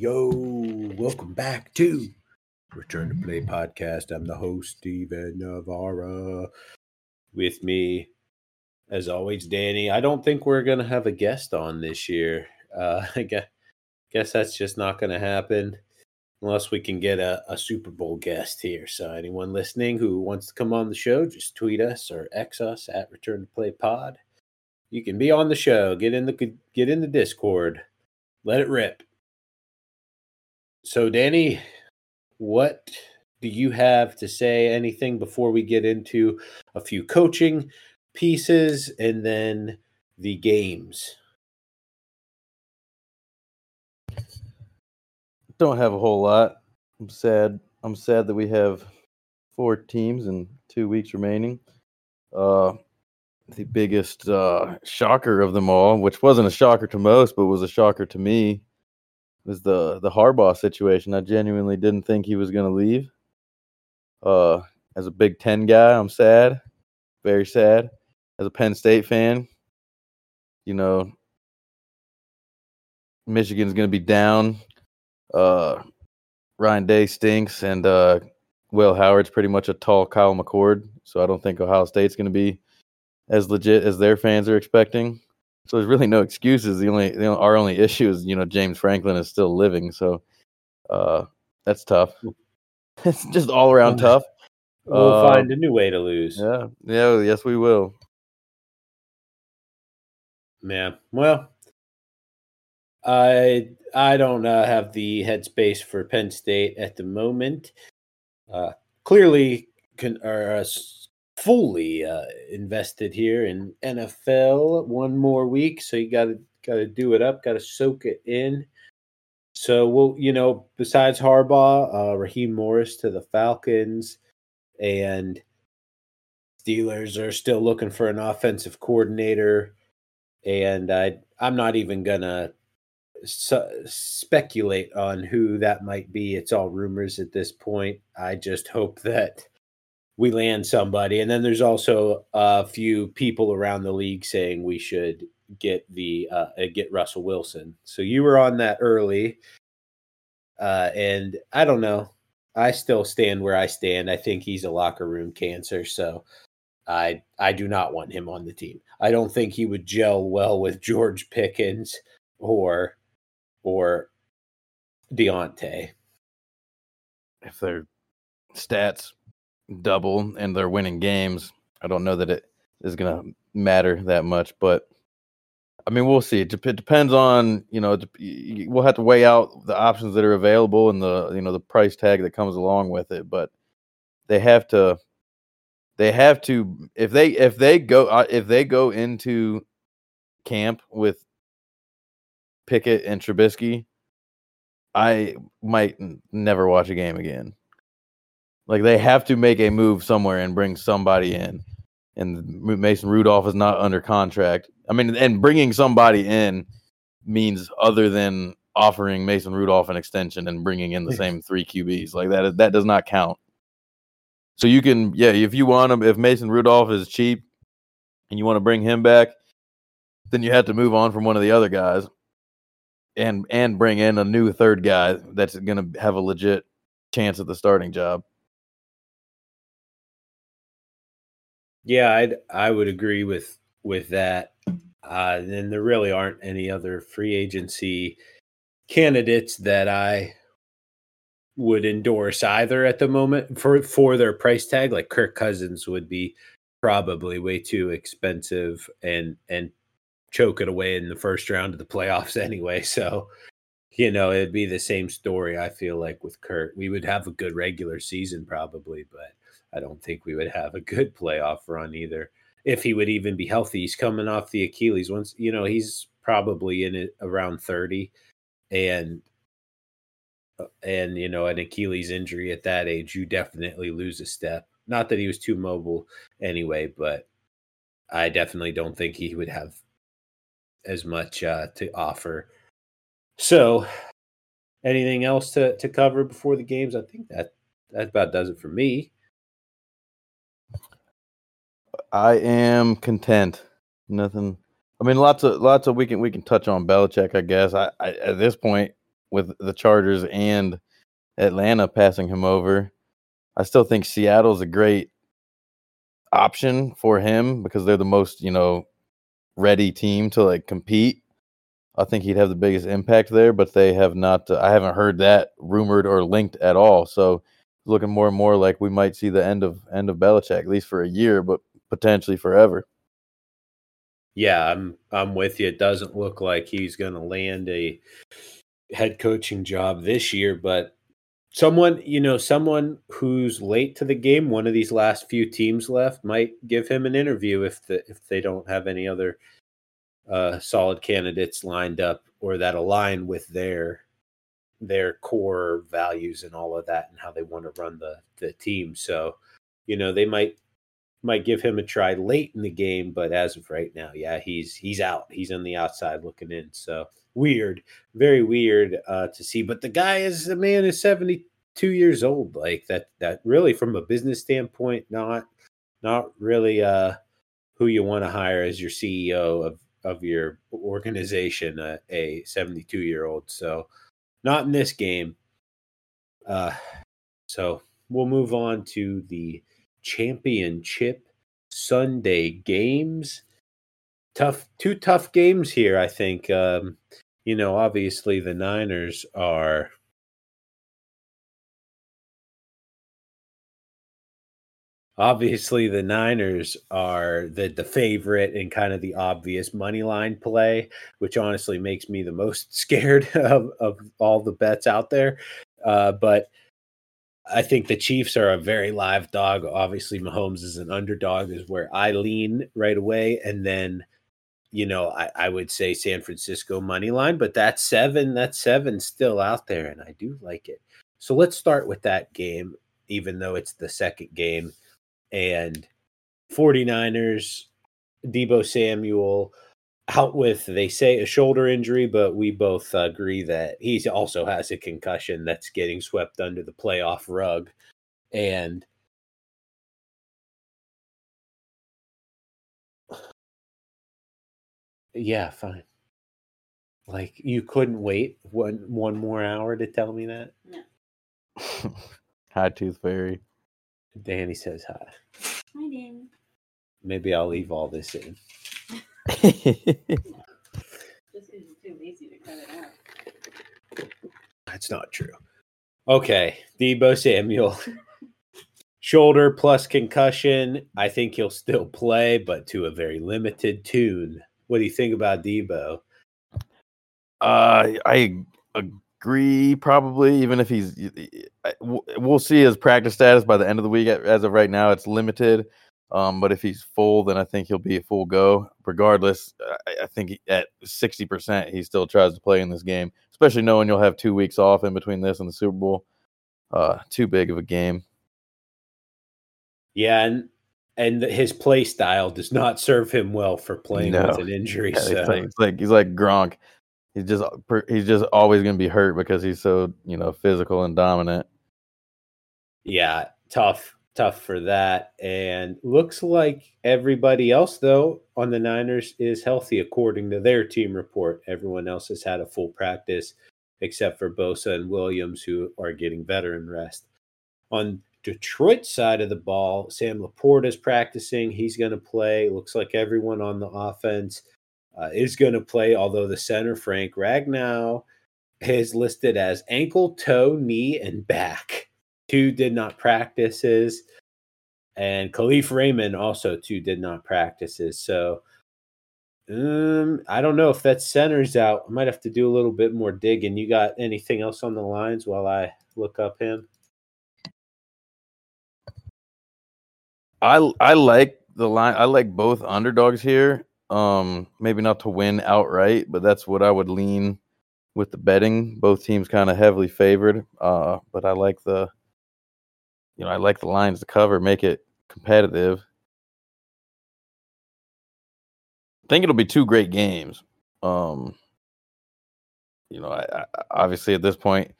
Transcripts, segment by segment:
Yo, welcome back to Return to Play podcast. I'm the host, Steven Navarra. With me, as always, Danny. I don't think we're going to have a guest on this year. Uh, I guess, guess that's just not going to happen unless we can get a, a Super Bowl guest here. So, anyone listening who wants to come on the show, just tweet us or X us at Return to Play Pod. You can be on the show. Get in the get in the Discord. Let it rip. So, Danny, what do you have to say? Anything before we get into a few coaching pieces and then the games? Don't have a whole lot. I'm sad. I'm sad that we have four teams and two weeks remaining. Uh, the biggest uh, shocker of them all, which wasn't a shocker to most, but was a shocker to me, was the the Harbaugh situation. I genuinely didn't think he was going to leave. Uh, as a Big Ten guy, I'm sad, very sad. As a Penn State fan, you know, Michigan's going to be down. Uh, Ryan Day stinks, and uh, Will Howard's pretty much a tall Kyle McCord. So I don't think Ohio State's going to be as legit as their fans are expecting. So there's really no excuses. The only, the only our only issue is you know James Franklin is still living, so uh, that's tough. it's just all around tough. We'll uh, find a new way to lose. Yeah, yeah, yes, we will. Man, well, I I don't uh, have the headspace for Penn State at the moment. Uh, clearly, can, are uh, fully uh, invested here in NFL. One more week, so you got to got to do it up, got to soak it in. So we'll, you know, besides Harbaugh, uh, Raheem Morris to the Falcons, and Steelers are still looking for an offensive coordinator, and I I'm not even gonna su- speculate on who that might be. It's all rumors at this point. I just hope that we land somebody. And then there's also a few people around the league saying we should get the uh, get Russell Wilson. So you were on that early, uh, and I don't know. I still stand where I stand. I think he's a locker room cancer. So I I do not want him on the team. I don't think he would gel well with George Pickens or or Diontae. If their stats double and they're winning games, I don't know that it is going to matter that much. But I mean, we'll see. It, depends on you know we'll have to weigh out the options that are available and the you know the price tag that comes along with it. But they have to they have to if they if they go uh, if they go into camp with Pickett and Trubisky, I might never watch a game again. Like they have to make a move somewhere and bring somebody in. And Mason Rudolph is not under contract. I mean, and bringing somebody in means other than offering Mason Rudolph an extension and bringing in the same three QBs. Like that, that does not count. So you can, yeah, if you want him, if Mason Rudolph is cheap and you want to bring him back, then you have to move on from one of the other guys and and bring in a new third guy that's going to have a legit chance at the starting job. Yeah, I'd I would agree with with that. Uh, and there really aren't any other free agency candidates that I would endorse either at the moment for for their price tag. Like Kirk Cousins would be probably way too expensive and and choke it away in the first round of the playoffs anyway. So you know it'd be the same story. I feel like with Kirk, we would have a good regular season probably, but I don't think we would have a good playoff run either. If he would even be healthy, he's coming off the Achilles. Once you know, he's probably in it around thirty, and uh, and you know, an Achilles injury at that age, you definitely lose a step. Not that he was too mobile anyway, but I definitely don't think he would have as much uh, to offer. So, anything else to to cover before the games? I think that that about does it for me. I am content. Nothing. I mean, lots of lots of we can we can touch on Belichick. I guess. I, I at this point, with the Chargers and Atlanta passing him over. I still think Seattle's a great option for him because they're the most, you know, ready team to like compete. I think he'd have the biggest impact there, but they have not. Uh, I haven't heard that rumored or linked at all. So looking more and more like we might see the end of end of Belichick, at least for a year, but potentially forever. Yeah, I'm I'm with you. It doesn't look like he's going to land a head coaching job this year, but someone, you know, someone who's late to the game, one of these last few teams left might give him an interview if the if they don't have any other uh, solid candidates lined up or that align with their their core values and all of that and how they want to run the the team. So, you know, they might might give him a try late in the game, but as of right now, yeah, he's he's out. He's on the outside looking in. So weird, very weird uh, to see. But the guy is the man is seventy two years old. Like that that really from a business standpoint, not not really uh, who you want to hire as your CEO of of your organization, uh, a seventy two year old. So not in this game. Uh, so we'll move on to the championship Sunday games. Tough, two tough games here. I think. Um, you know, obviously the Niners are. Obviously, the Niners are the the favorite and kind of the obvious money line play, which honestly makes me the most scared of, of all the bets out there. Uh, but I think the Chiefs are a very live dog. Obviously, Mahomes is an underdog, is where I lean right away. And then, you know, I, I would say San Francisco money line, but that's seven, that's seven still out there, and I do like it. So let's start with that game, even though it's the second game. And 49ers, Deebo Samuel, out with they say a shoulder injury, but we both agree that he also has a concussion that's getting swept under the playoff rug. And yeah, fine. Like you couldn't wait one one more hour to tell me that? No. hi, Tooth Fairy. Danny says hi. Hi, Danny. Maybe I'll leave all this in. Just because too lazy to cut it out. That's not true. Okay, Deebo Samuel. Shoulder plus concussion. I think he'll still play, but to a very limited tune. What do you think about Deebo? Uh, I agree. Probably, even if he's, we'll see his practice status by the end of the week. As of right now, it's limited. Um, but if he's full, then I think he'll be a full go. Regardless, I, I think he, at sixty percent, he still tries to play in this game, especially knowing you'll have two weeks off in between this and the Super Bowl. Uh, too big of a game. Yeah, and and his play style does not serve him well for playing No. with an injury. Yeah, so it's, like, it's like he's like Gronk. He's just he's just always going to be hurt because he's so you know physical and dominant. yeah, tough, tough for that. And looks like everybody else, though, on the Niners is healthy according to their team report. Everyone else has had a full practice except for Bosa and Williams, who are getting veteran rest. On Detroit side of the ball, Sam LaPorta is practicing. He's going to play. Looks like everyone on the offense uh, is going to play, although the center, Frank Ragnow, is listed as ankle, toe, knee, and back. Two did not practices. And Kalif Raymond also two did not practices. So um, I don't know if that center's out. I might have to do a little bit more digging. You got anything else on the lines while I look up him? I I like the line. I like both underdogs here. Um, maybe not to win outright, but that's what I would lean with the betting. Both teams kind of heavily favored. Uh, but I like the, you know, I like the lines to cover, make it competitive. I think it'll be two great games. Um, you know, I, I obviously at this point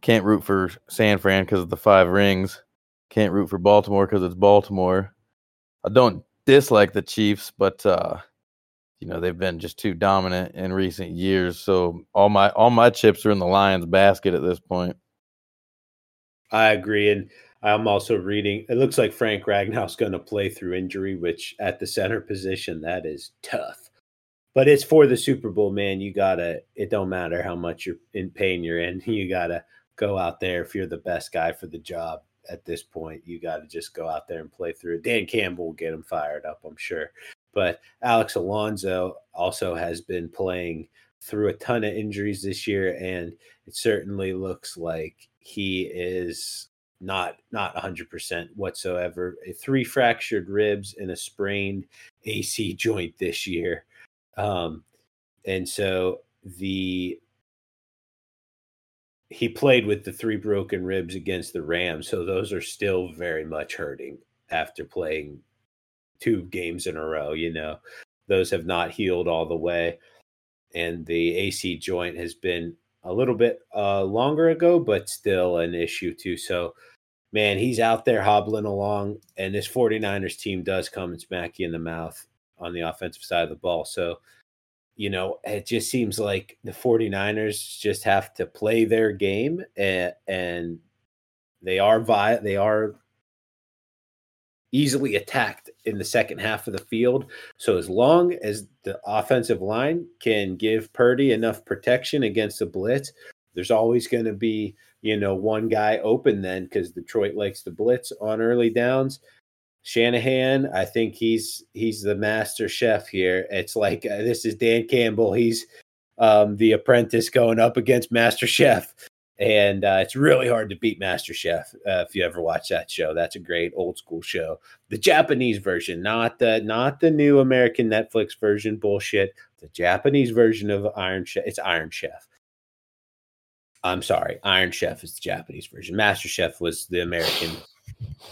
can't root for San Fran because of the five rings. Can't root for Baltimore because it's Baltimore. I don't dislike the Chiefs, but uh, you know they've been just too dominant in recent years. So all my all my chips are in the Lions basket at this point. I agree, and I'm also reading. It looks like Frank Ragnow's going to play through injury, which at the center position that is tough. But it's for the Super Bowl, man. You gotta. It don't matter how much you're in pain you're in. You gotta go out there if you're the best guy for the job at this point. You got to just go out there and play through. Dan Campbell will get him fired up, I'm sure. But Alex Alonso also has been playing through a ton of injuries this year, and it certainly looks like he is not not 100% whatsoever. Three fractured ribs and a sprained AC joint this year. Um, and so the he played with the three broken ribs against the Rams, so those are still very much hurting after playing two games in a row. You know, those have not healed all the way, and the AC joint has been a little bit uh, longer ago, but still an issue too. So, man, he's out there hobbling along, and this 49ers team does come and smack you in the mouth on the offensive side of the ball. So, you know, it just seems like the 49ers just have to play their game and, and they are vi- they are easily attacked in the second half of the field. So as long as the offensive line can give Purdy enough protection against the blitz, there's always going to be, you know, one guy open then because Detroit likes to blitz on early downs. Shanahan, I think he's he's the master chef here. It's like uh, this is Dan Campbell. He's um, the apprentice going up against Master Chef, and uh, it's really hard to beat Master Chef uh, if you ever watch that show. That's a great old school show. The Japanese version, not the not the new American Netflix version bullshit. The Japanese version of Iron Chef. It's Iron Chef. I'm sorry, Iron Chef is the Japanese version. Master Chef was the American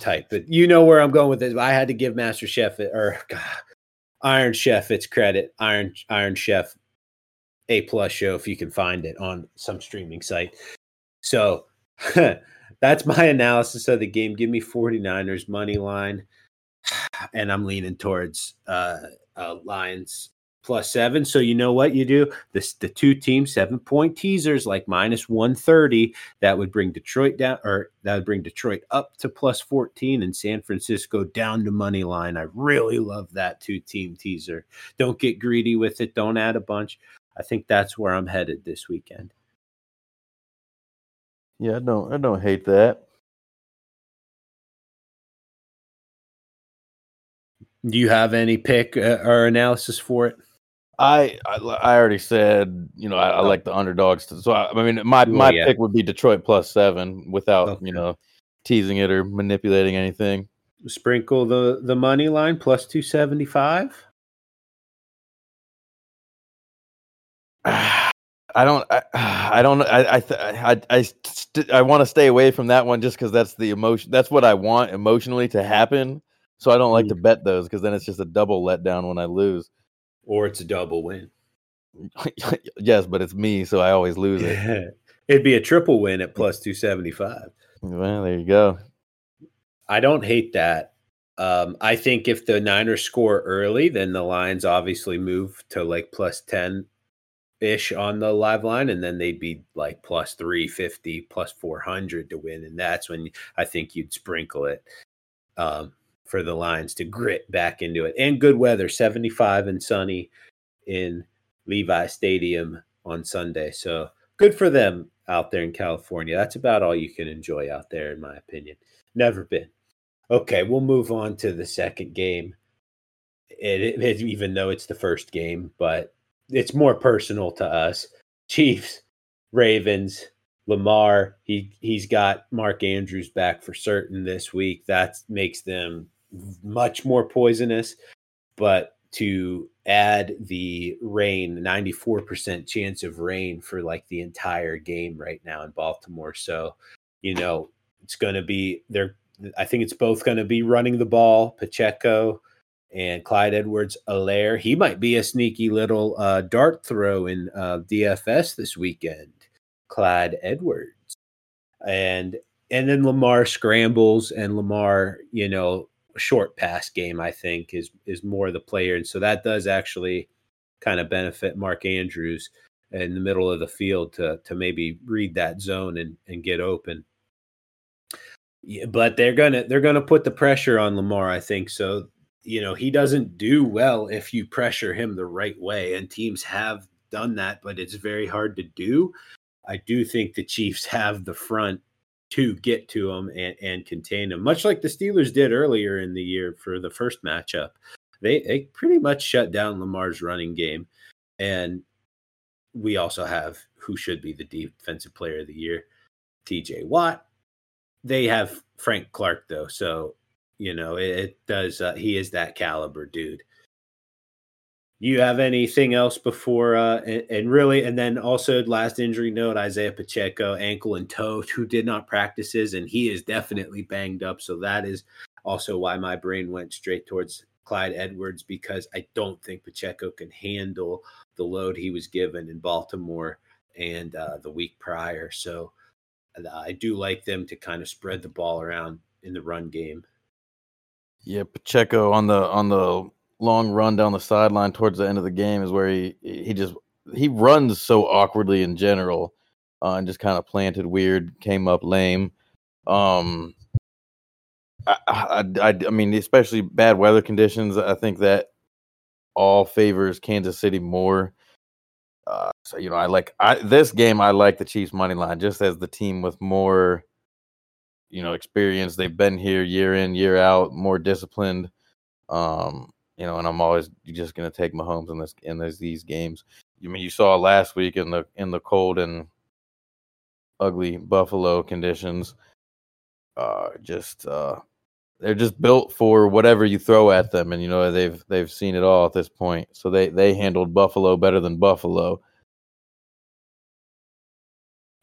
type. But you know where I'm going with this. I had to give Master Chef or God, Iron Chef its credit. Iron Iron Chef A plus show if you can find it on some streaming site. So that's my analysis of the game. Give me 49ers money line. And I'm leaning towards uh, uh Lions plus seven. So you know what you do? This the two team seven point teasers like minus one thirty. That would bring Detroit down, or that would bring Detroit up to plus fourteen, and San Francisco down to money line. I really love that two team teaser. Don't get greedy with it. Don't add a bunch. I think that's where I'm headed this weekend. Yeah, I don't. I don't hate that. Do you have any pick uh, or analysis for it? I, I, I already said you know I, I like the underdogs. To, so I, I, mean my my yeah. pick would be Detroit plus seven without okay. you know teasing it or manipulating anything. Sprinkle the the money line plus two seventy five. I don't. I, I don't. I. I. I. I, st- I want to stay away from that one just because that's the emotion. That's what I want emotionally to happen. So I don't like to bet those because then it's just a double letdown when I lose or it's a double win. yes, but it's me, so I always lose it. It'd be a triple win at plus 275. Well, there you go. I don't hate that. Um, I think if the Niners score early, then the lines obviously move to like plus 10 ish on the live line, and then they'd be like plus 350, plus 400 to win. And that's when I think you'd sprinkle it. Um, for the Lions to grit back into it. And good weather, 75 and sunny in Levi Stadium on Sunday. So good for them out there in California. That's about all you can enjoy out there, in my opinion. Never been. Okay, we'll move on to the second game. It, it, even though it's the first game, but it's more personal to us. Chiefs, Ravens, Lamar. He he's got Mark Andrews back for certain this week. That makes them much more poisonous. But to add the rain, 94% chance of rain for like the entire game right now in Baltimore. So, you know, it's going to be there. I think it's both going to be running the ball, Pacheco and Clyde Edwards Helaire. He might be a sneaky little uh, dart throw in uh, DFS this weekend, Clyde Edwards. And and then Lamar scrambles and Lamar, you know, short pass game, I think, is is more the player, and so that does actually kind of benefit Mark Andrews in the middle of the field to to maybe read that zone and and get open. Yeah, but they're gonna they're gonna put the pressure on Lamar. I think so. You know he doesn't do well if you pressure him the right way, and teams have done that, but it's very hard to do. I do think the Chiefs have the front to get to him and, and contain him, much like the Steelers did earlier in the year for the first matchup. They they pretty much shut down Lamar's running game, and we also have who should be the defensive player of the year, T.J. Watt. They have Frank Clark though, so you know it, it does. Uh, he is that caliber dude. You have anything else before uh and, and, really and then also last injury note isaiah pacheco ankle and toe who did not practices and he is definitely banged up. So that is also why my brain went straight towards clyde edwards because i don't think pacheco can handle the load he was given in baltimore and uh, the week prior. So uh, i do like them to kind of spread the ball around in the run game yeah pacheco on the on the long run down the sideline towards the end of the game is where he he just he runs so awkwardly in general uh, and just kind of planted weird, came up lame. Um, I, I, I, I mean, especially bad weather conditions. I think that all favors Kansas City more. Uh, so you know, I like I this game. I like the Chiefs money line just as the team with more, you know, experience. They've been here year in year out, more disciplined. Um, you know, and I'm always just to take Mahomes in this in this, these games. You I mean you saw last week in the in the cold and ugly Buffalo conditions. Uh, just uh, they're just built for whatever you throw at them, and you know they've they've seen it all at this point. So they they handled Buffalo better than Buffalo.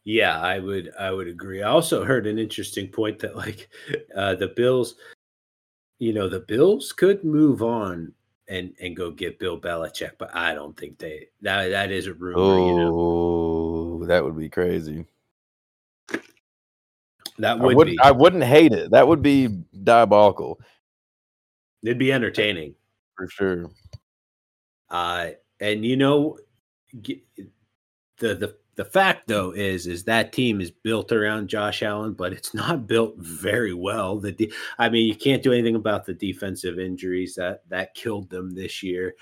Yeah, I would I would agree. I also heard an interesting point that like uh, the Bills you know, the Bills could move on and and go get Bill Belichick, but I don't think they that that is a rumor. Oh, you know? that would be crazy. That would I wouldn't, be. I wouldn't hate it. That would be diabolical. It'd be entertaining for sure. Uh, and you know, the the the fact though is is that team is built around Josh Allen, but it's not built very well. The de- I mean, you can't do anything about the defensive injuries that that killed them this year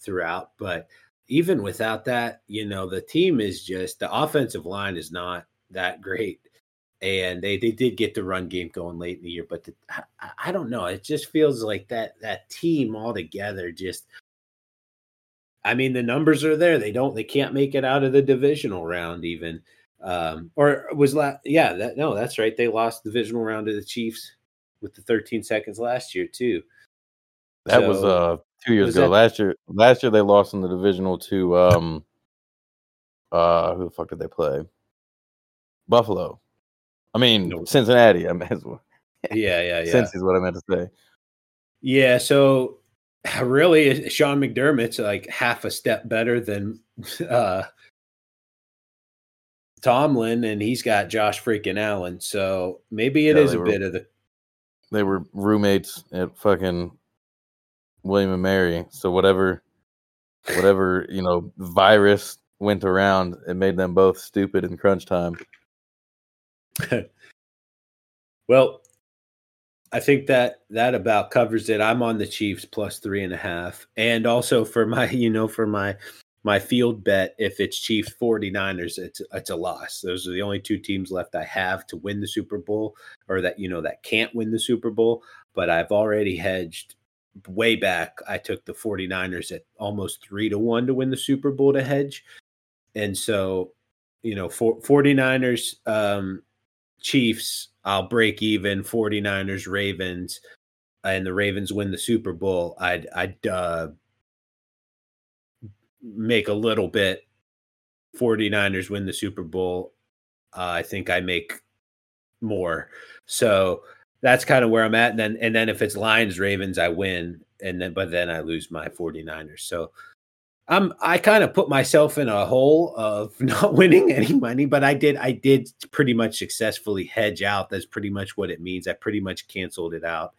throughout. But even without that, you know, the team is just the offensive line is not that great. And they, they did get the run game going late in the year, but the, I, I don't know. It just feels like that that team altogether just I mean, the numbers are there. They don't, they can't make it out of the divisional round even. Um, or was that, yeah, that, no, that's right. They lost the divisional round to the Chiefs with the 13 seconds last year too. That so, was uh two years ago. That, last year, last year they lost in the divisional to um, uh, who the fuck did they play? Buffalo. I mean no. Cincinnati. I mean, yeah, yeah, yeah. Cincy's what I meant to say. Yeah, so really Sean McDermott's like half a step better than uh Tomlin and he's got Josh freaking Allen. So maybe it yeah, is a were, bit of the they were roommates at fucking William and Mary. So whatever whatever, you know, virus went around, it made them both stupid in crunch time. well, I think that that about covers it. I'm on the Chiefs plus three and a half. And also for my, you know, for my my field bet, if it's Chiefs 49ers, it's it's a loss. Those are the only two teams left I have to win the Super Bowl or that, you know, that can't win the Super Bowl. But I've already hedged way back. I took the 49ers at almost three to one to win the Super Bowl to hedge. And so, you know, for 49ers, um, Chiefs, I'll break even 49ers, Ravens, and the Ravens win the Super Bowl, I'd I'd uh, make a little bit. 49ers win the Super Bowl. Uh, I think I make more. So that's kind of where I'm at. And then and then if it's Lions Ravens, I win. And then but then I lose my 49ers. So I'm I kind of put myself in a hole of not winning any money, but I did I did pretty much successfully hedge out. That's pretty much what it means. I pretty much canceled it out.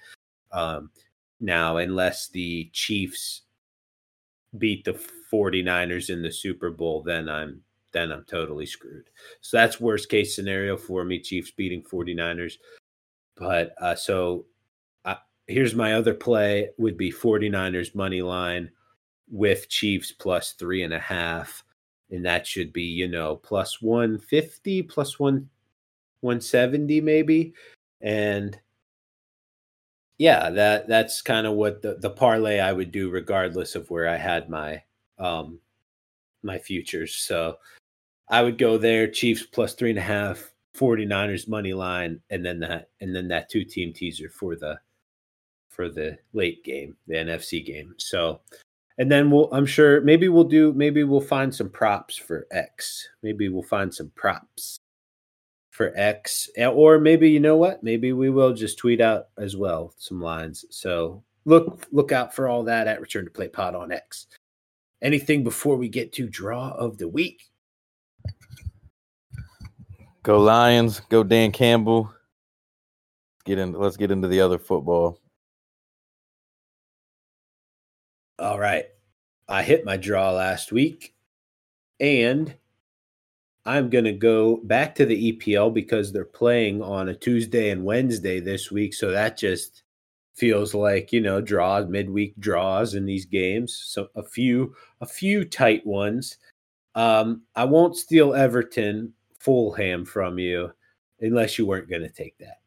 Um, now, unless the Chiefs beat the 49ers in the Super Bowl, then I'm then I'm totally screwed. So that's worst case scenario for me, Chiefs beating 49ers. But uh, so uh, here's my other play would be 49ers money line with Chiefs plus three and a half. And that should be, you know, plus 150, plus one 170 maybe. And yeah, that that's kind of what the, the parlay I would do regardless of where I had my um my futures. So I would go there, Chiefs plus three and a half, 49ers money line, and then that and then that two team teaser for the for the late game, the NFC game. So and then we'll I'm sure maybe we'll do maybe we'll find some props for X. Maybe we'll find some props for X. Or maybe you know what? Maybe we will just tweet out as well some lines. So look look out for all that at Return to Play Pod on X. Anything before we get to draw of the week? Go Lions. Go Dan Campbell. Get in. Let's get into the other football. All right. I hit my draw last week and I'm going to go back to the EPL because they're playing on a Tuesday and Wednesday this week. So that just feels like, you know, draws, midweek draws in these games. So a few, a few tight ones. Um, I won't steal Everton Fulham from you unless you weren't going to take that.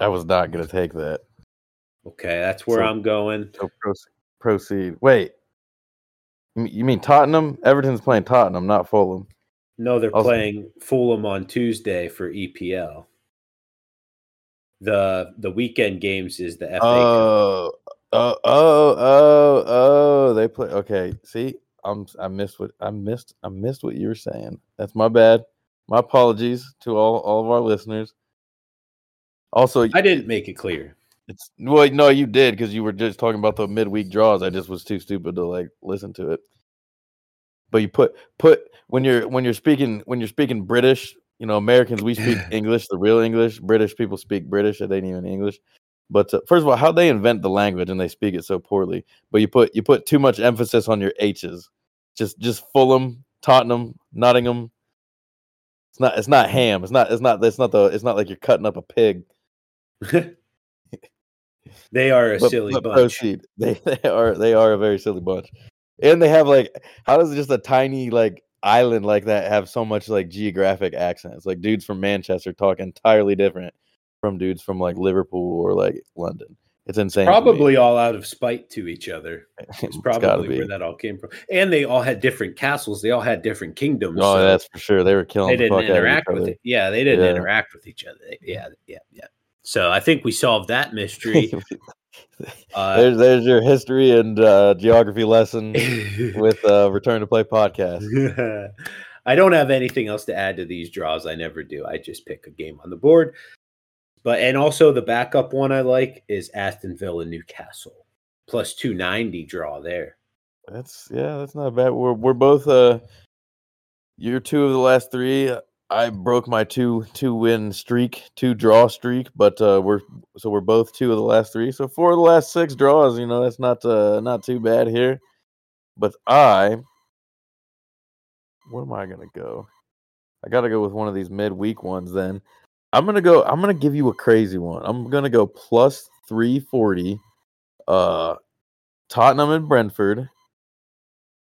I was not going to take that. Okay, that's where So- I'm going. So proceed. proceed. Wait. You mean- Tottenham? Everton's playing Tottenham, not Fulham. No, they're Also- playing Fulham on Tuesday for EPL. The the weekend games is the FA. Cup. Oh, oh, oh, oh, oh! They play. Okay, see, I'm I missed what I missed. I missed what you were saying. That's my bad. My apologies to all all of our listeners. Also, I didn't make it clear. It's well, no, you did because you were just talking about the midweek draws. I just was too stupid to like listen to it. But you put put when you're when you're speaking when you're speaking British, you know, Americans we speak English, the real English. British people speak British, it ain't even English. But uh, first of all, how they invent the language and they speak it so poorly. But you put you put too much emphasis on your H's. Just just Fulham, Tottenham, Nottingham. It's not it's not ham. It's not it's not it's not the it's not like you're cutting up a pig. they are a but, silly but bunch. proceed. They they are they are a very silly bunch, and they have like how does just a tiny like island like that have so much like geographic accents? Like dudes from Manchester talk entirely different from dudes from like Liverpool or like London. It's insane. Probably all out of spite to each other. It's It's probably be. where that all came from. And they all had different castles. They all had different kingdoms. Oh, so that's for sure. They were killing they the didn't fuck out of each interact with it. Yeah, they didn't Yeah. interact with each other. Yeah, yeah, yeah. So I think we solved that mystery. Uh, there's there's your history and uh, geography lesson with uh, Return to Play podcast. I don't have anything else to add to these draws. I never do. I just pick a game on the board. But and also the backup one I like is Aston Villa Newcastle plus 290 draw there. That's yeah, that's not bad. We're we're both uh you're two of the last three. I broke my two two win streak, two draw streak, but uh we're so we're both two of the last three. So four of the last six draws, you know, that's not uh not too bad here. But I where am I gonna go? I gotta go with one of these midweek ones then. I'm gonna go I'm gonna give you a crazy one. I'm gonna go plus three forty uh Tottenham and Brentford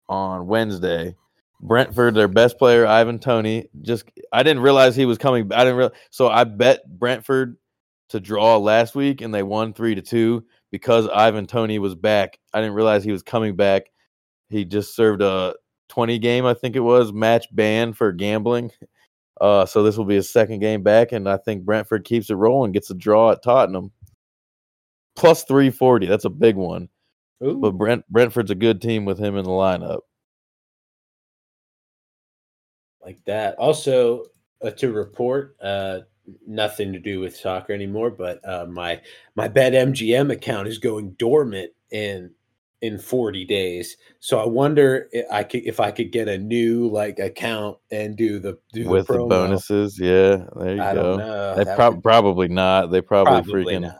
on Wednesday. Brentford, their best player, Ivan Toney. Just I didn't realize he was coming. I didn't real so I bet Brentford to draw last week and they won three to two because Ivan Toney was back. I didn't realize he was coming back. He just served a 20 game, I think it was, match ban for gambling. Uh, so this will be his second game back, and I think Brentford keeps it rolling, gets a draw at Tottenham. Plus 340. That's a big one. Ooh. But Brent Brentford's a good team with him in the lineup. Like that. Also, uh, to report, uh, nothing to do with soccer anymore, but uh, my my Bet MGM account is going dormant in in 40 days. So I wonder if I could if I could get a new like account and do the do with the, the bonuses. Yeah, there you I go. don't know. They prob- would- probably not. They probably, probably freaking not.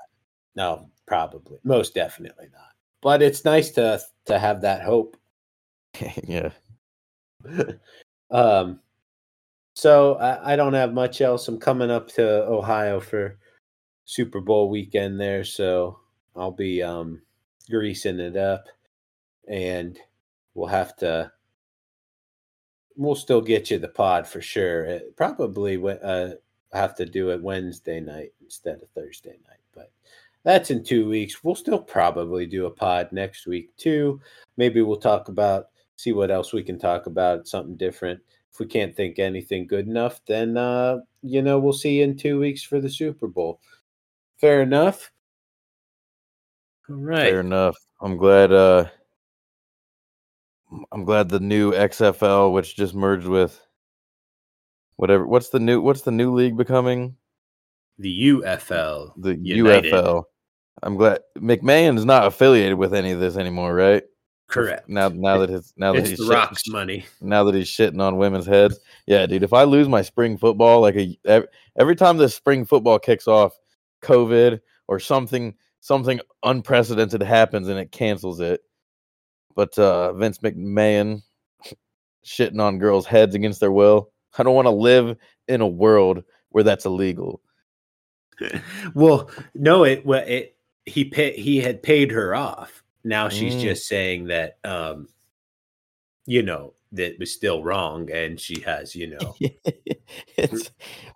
No, probably most definitely not. but it's nice to to have that hope. yeah. um, so I, I don't have much else. I'm coming up to Ohio for Super Bowl weekend there, so I'll be um greasing it up, and we'll have to. We'll still get you the pod for sure. It probably uh, have to do it Wednesday night instead of Thursday night, but that's in two weeks. We'll still probably do a pod next week too. Maybe we'll talk about see what else we can talk about, something different. If we can't think anything good enough, then uh, you know we'll see you in two weeks for the Super Bowl. Fair enough. All right. Fair enough. I'm glad. uh I'm glad the new XFL, which just merged with whatever. What's the new? What's the new league becoming? The UFL. The United. UFL. I'm glad McMahon is not affiliated with any of this anymore, right? Correct. Now, now that his now it's that he's the shit- Rock's money. now that he's shitting on women's heads. Yeah, dude. If I lose my spring football, like a every, every time this spring football kicks off, COVID or something something unprecedented happens and it cancels it. But uh Vince McMahon shitting on girls' heads against their will. I don't want to live in a world where that's illegal. well, no, it well it he pay, he had paid her off. Now she's Mm. just saying that um you know that was still wrong and she has, you know.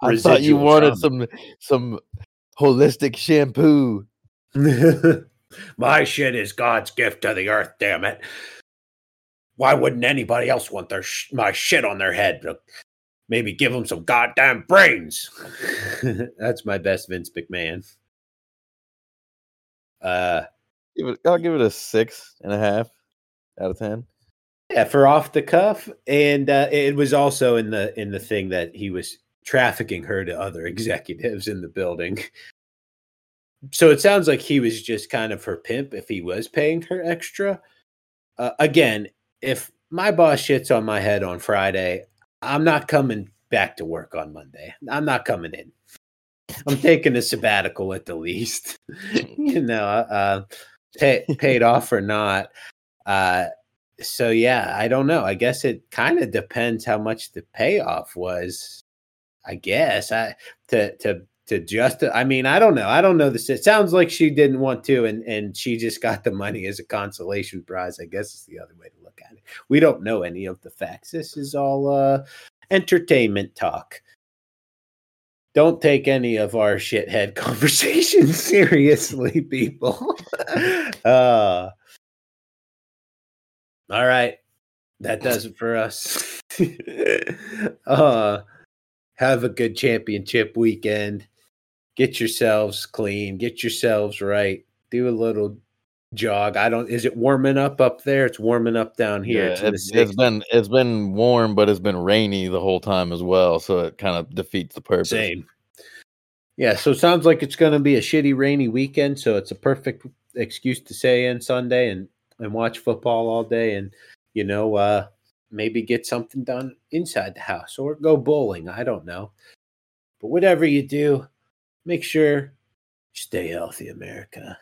I thought you wanted trauma. some some holistic shampoo. My shit is God's gift to the earth, damn it. Why wouldn't anybody else want their sh- my shit on their head? Maybe give them some goddamn brains. That's my best Vince McMahon. Uh Give it, I'll give it a six and a half out of ten. yeah, for off the cuff and uh, it was also in the in the thing that he was trafficking her to other executives in the building. So it sounds like he was just kind of her pimp if he was paying her extra. Uh, again, if my boss shits on my head on Friday, I'm not coming back to work on Monday. I'm not coming in. I'm taking a sabbatical at the least. you know, uh, pay, paid off or not. Uh, so yeah, I don't know. I guess it kind of depends how much the payoff was. I guess I to to to just I mean I don't know I don't know this. It sounds like she didn't want to, and and she just got the money as a consolation prize. I guess is the other way to look at it. We don't know any of the facts. This is all uh, entertainment talk. Don't take any of our shithead conversations seriously, people. uh, all right, that does it for us. uh, have a good championship weekend. Get yourselves clean. Get yourselves right. Do a little jog. I don't. Is it warming up up there? It's warming up down here. Yeah, it's it's, it's 60s. been it's been warm, but it's been rainy the whole time as well, so it kind of defeats the purpose. Same. Yeah, so it sounds like it's going to be a shitty rainy weekend, so it's a perfect excuse to stay in Sunday and and watch football all day and you know uh maybe get something done inside the house or go bowling, I don't know. But whatever you do, make sure you stay healthy, America.